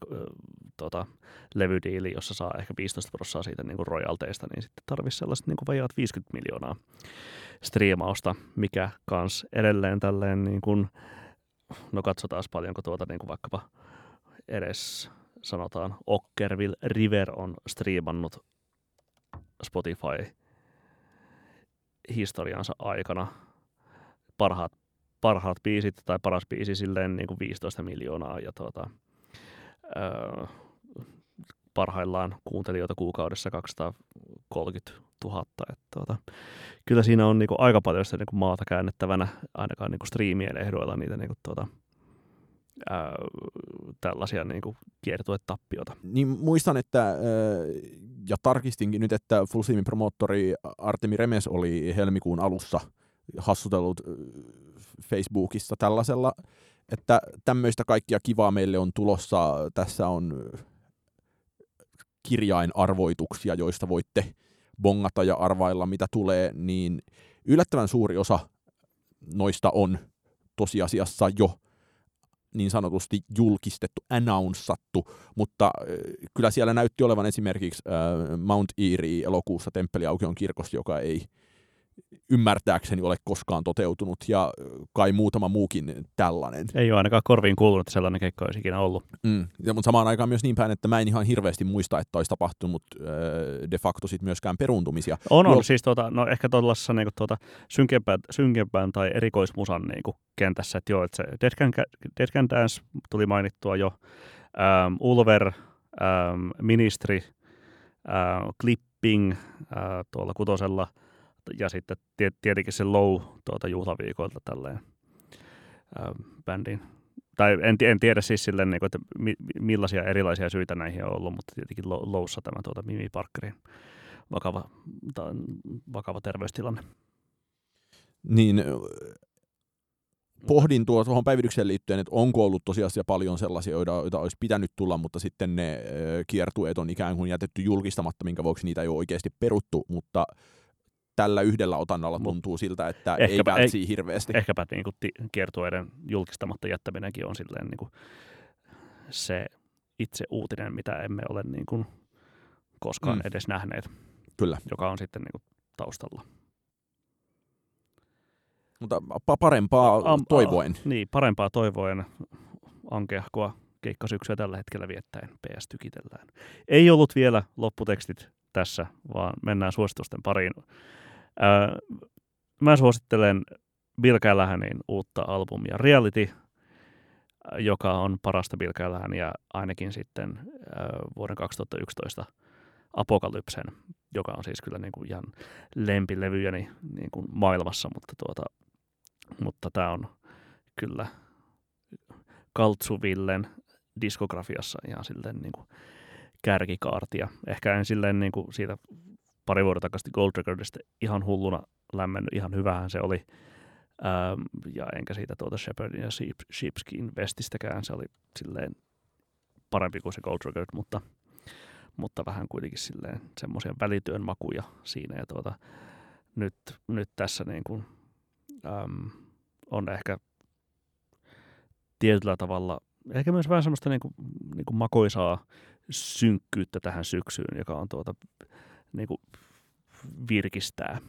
tota, levydiili, jossa saa ehkä 15 prosenttia siitä niin kuin royalteista, niin sitten tarvitsisi sellaiset niin kuin vajaat 50 miljoonaa striimausta, mikä kans edelleen tälleen niin kuin, no katsotaan paljonko tuota niin kuin vaikkapa edes sanotaan Ockerville River on striimannut Spotify historiansa aikana parhaat, parhaat biisit tai paras biisi silleen niin kuin 15 miljoonaa ja tuota, öö, parhaillaan kuuntelijoita kuukaudessa 230 000. Että tuota, kyllä siinä on niin kuin aika paljon sitä niin kuin maata käännettävänä ainakaan niin kuin striimien ehdoilla niitä niin kuin tuota, ää, tällaisia niin kuin kiertuetappiota. Niin muistan, että, ja tarkistinkin nyt, että Full Steamin promoottori Artemi Remes oli helmikuun alussa hassutellut Facebookissa tällaisella, että tämmöistä kaikkia kivaa meille on tulossa. Tässä on kirjainarvoituksia, joista voitte bongata ja arvailla, mitä tulee, niin yllättävän suuri osa noista on tosiasiassa jo niin sanotusti julkistettu, announcattu, mutta kyllä siellä näytti olevan esimerkiksi Mount Erie elokuussa Temppeliaukion kirkossa, joka ei ymmärtääkseni ole koskaan toteutunut ja kai muutama muukin tällainen. Ei ole ainakaan korviin kuulunut, että sellainen keikka olisi ikinä ollut. Mm. Ja, mutta samaan aikaan myös niin päin, että mä en ihan hirveästi muista, että olisi tapahtunut äh, de facto sit myöskään peruuntumisia. On, on. Jo... Siis tuota, no ehkä tuollaisessa niin tuota, synkempään, synkempään tai erikoismusan niin kuin kentässä, että joo, että se Dead Can, Dead Can Dance tuli mainittua jo, ähm, Ulver, ähm, Ministry, äh, Clipping äh, tuolla kutosella – ja sitten tietenkin se low tuota juhlaviikoilta tälleen ää, bändin. Tai en, en tiedä siis silleen, niin kuin, että mi, millaisia erilaisia syitä näihin on ollut, mutta tietenkin lowssa tämä tuota Mimi Parkerin vakava, ta, vakava terveystilanne. Niin, pohdin tuo tuohon päivitykseen liittyen, että onko ollut tosiasiassa paljon sellaisia, joita, joita olisi pitänyt tulla, mutta sitten ne kiertueet on ikään kuin jätetty julkistamatta, minkä vuoksi niitä ei ole oikeasti peruttu, mutta tällä yhdellä otannalla tuntuu siltä, että ehkäpä, ei vältsii hirveästi. Ehkäpä niin kuin kiertueiden julkistamatta jättäminenkin on silleen niin kuin se itse uutinen, mitä emme ole niin kuin koskaan mm. edes nähneet. Kyllä. Joka on sitten niin kuin taustalla. Mutta parempaa Am, toivoen. A, niin, parempaa toivoen ankeahkoa keikkasyksyä tällä hetkellä viettäen PS tykitellään. Ei ollut vielä lopputekstit tässä, vaan mennään suositusten pariin. Ää, mä suosittelen Bill Callahanin uutta albumia Reality, joka on parasta ja ainakin sitten ää, vuoden 2011 Apokalypsen, joka on siis kyllä niin kuin ihan lempilevyjäni niin kuin maailmassa, mutta, tuota, mutta tämä on kyllä Kaltsuvillen diskografiassa ihan silleen niin kuin kärkikaartia. Ehkä en silleen niin kuin siitä pari vuotta takaisin Gold Recordista ihan hulluna lämmennyt, ihan hyvähän se oli. Ähm, ja enkä siitä tuota Shepardin ja Sheep, Sheepskin vestistäkään, se oli silleen parempi kuin se Gold Record, mutta, mutta vähän kuitenkin silleen semmoisia välityön makuja siinä. Ja tuota, nyt, nyt tässä niin kuin, äm, on ehkä tietyllä tavalla, ehkä myös vähän semmoista niin kuin, niin kuin makoisaa synkkyyttä tähän syksyyn, joka on tuota, niin kuin virkistää.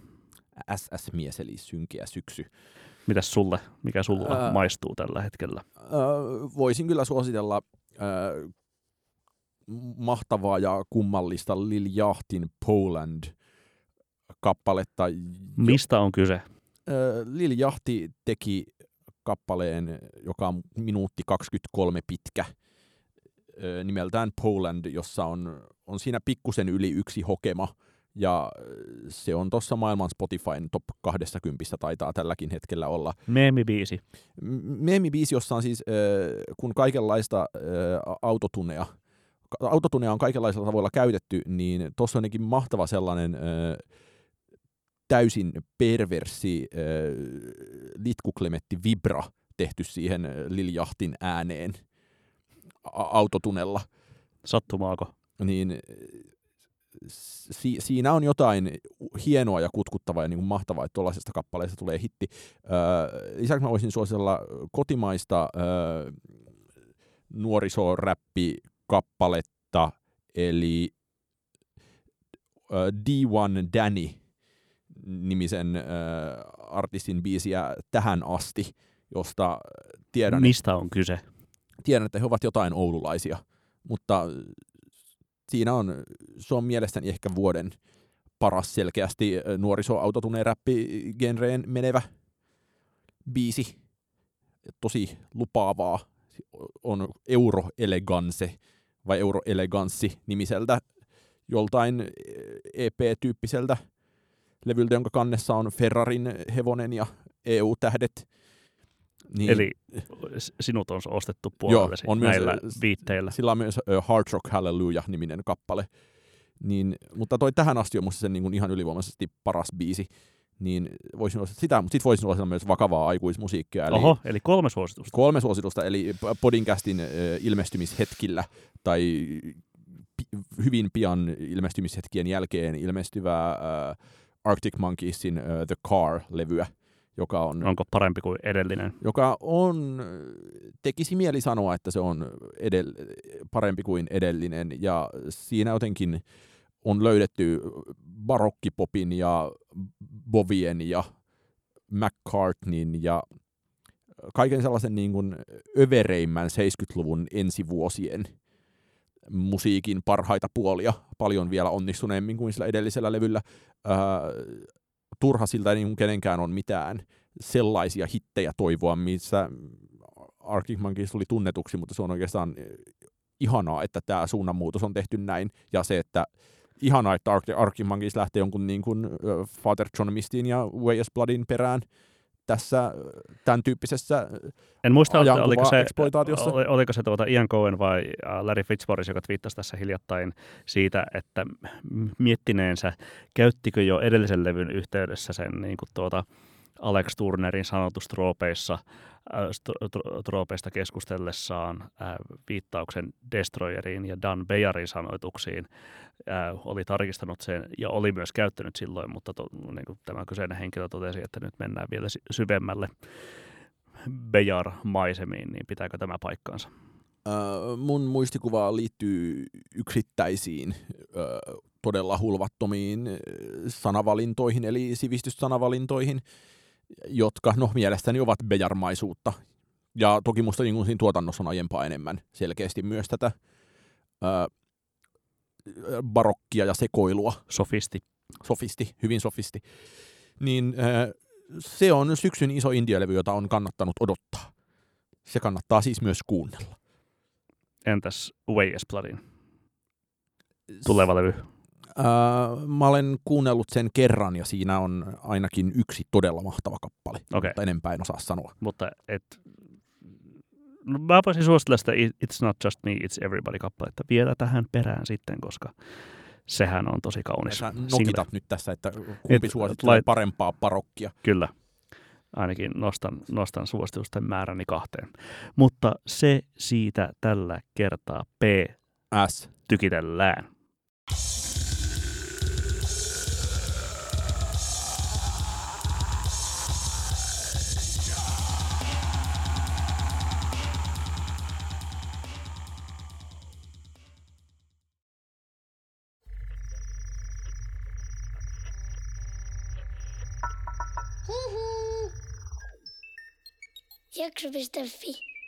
SS-mies, eli synkeä syksy. Mitäs sulle, mikä sulla äh, maistuu tällä hetkellä? Äh, voisin kyllä suositella äh, mahtavaa ja kummallista Lil Jahtin Poland kappaletta. Mistä on kyse? Äh, Lil Jahti teki kappaleen, joka on minuutti 23 pitkä, nimeltään Poland, jossa on, on siinä pikkusen yli yksi hokema, Ja se on tuossa maailman Spotifyn top 20 taitaa tälläkin hetkellä olla. Meemibiisi. Meemibiisi, jossa on siis, kun kaikenlaista autotunea, autotunea on kaikenlaisilla tavoilla käytetty, niin tuossa on jotenkin mahtava sellainen täysin perversi litkuklemetti vibra tehty siihen Liljahtin ääneen autotunella. Sattumaako? Niin si- siinä on jotain hienoa ja kutkuttavaa ja niin kuin mahtavaa, että tuollaisesta kappaleesta tulee hitti. Öö, lisäksi mä voisin suositella kotimaista öö, nuorisoräppikappaletta, eli öö, D1 Danny nimisen öö, artistin biisiä tähän asti, josta tiedän... Mistä on kyse? Tiedän, että he ovat jotain oululaisia, mutta siinä on, se on mielestäni ehkä vuoden paras selkeästi nuorisoautotuneen räppi-genreen menevä biisi. Tosi lupaavaa. On Euro Elegance vai Euro Eleganssi nimiseltä joltain EP-tyyppiseltä levyltä, jonka kannessa on Ferrarin hevonen ja EU-tähdet. Niin. Eli sinut on ostettu puolellesi Joo, on näillä myös, viitteillä. Sillä on myös Hard Rock Hallelujah-niminen kappale. Niin, mutta toi tähän asti on musta sen niin kuin ihan ylivoimaisesti paras biisi. Niin voisin ostaa sitä, mutta sitten voisin ostaa myös vakavaa aikuismusiikkia. Eli Oho, eli kolme suositusta. Kolme suositusta, eli Podincastin uh, ilmestymishetkillä tai hyvin pian ilmestymishetkien jälkeen ilmestyvää Arctic Monkeysin The Car-levyä joka on... Onko parempi kuin edellinen? Joka on, tekisi mieli sanoa, että se on edell, parempi kuin edellinen, ja siinä jotenkin on löydetty barokkipopin ja Bovien ja McCartneyn ja kaiken sellaisen niin kuin övereimmän 70-luvun ensivuosien musiikin parhaita puolia paljon vielä onnistuneemmin kuin sillä edellisellä levyllä. Ää, turha siltä niin kenenkään on mitään sellaisia hittejä toivoa, missä Arctic Monkeys tuli tunnetuksi, mutta se on oikeastaan eh, ihanaa, että tämä suunnanmuutos on tehty näin, ja se, että ihanaa, että Arctic Monkeys lähtee jonkun niin kuin Father John Mistin ja Way Bloodin perään, tässä tämän tyyppisessä En muista, oliko se, oli, oliko se tuota Ian Cohen vai Larry Fitzmaurice, joka twiittasi tässä hiljattain siitä, että miettineensä, käyttikö jo edellisen levyn yhteydessä sen niin kuin tuota, Alex Turnerin sanotustroopeissa äh, troopeista keskustellessaan äh, viittauksen Destroyeriin ja Dan Beyarin sanoituksiin äh, oli tarkistanut sen ja oli myös käyttänyt silloin, mutta to, niin kuin tämä kyseinen henkilö totesi, että nyt mennään vielä syvemmälle Bejar-maisemiin, niin pitääkö tämä paikkaansa? Uh, mun muistikuvaa liittyy yksittäisiin uh, todella hulvattomiin sanavalintoihin, eli sivistysssanavalintoihin, jotka no mielestäni ovat bejarmaisuutta. Ja toki musta niin siinä tuotannossa on aiempaa enemmän selkeästi myös tätä ää, barokkia ja sekoilua. Sofisti. Sofisti, hyvin sofisti. Niin ää, se on syksyn iso indialevy, jota on kannattanut odottaa. Se kannattaa siis myös kuunnella. Entäs Way Bloodin tuleva levy? Öö, mä olen kuunnellut sen kerran ja siinä on ainakin yksi todella mahtava kappale, okay. mutta enempää en osaa sanoa. Mutta et, no, mä voisin suositella sitä It's Not Just Me, It's Everybody-kappaletta vielä tähän perään sitten, koska sehän on tosi kaunis. Sä nokitat nyt tässä, että kumpi et, suosittelee lait... parempaa parokkia. Kyllä. Ainakin nostan, nostan suositusten määräni kahteen. Mutta se siitä tällä kertaa P. S. Tykitellään. que je vais te faire.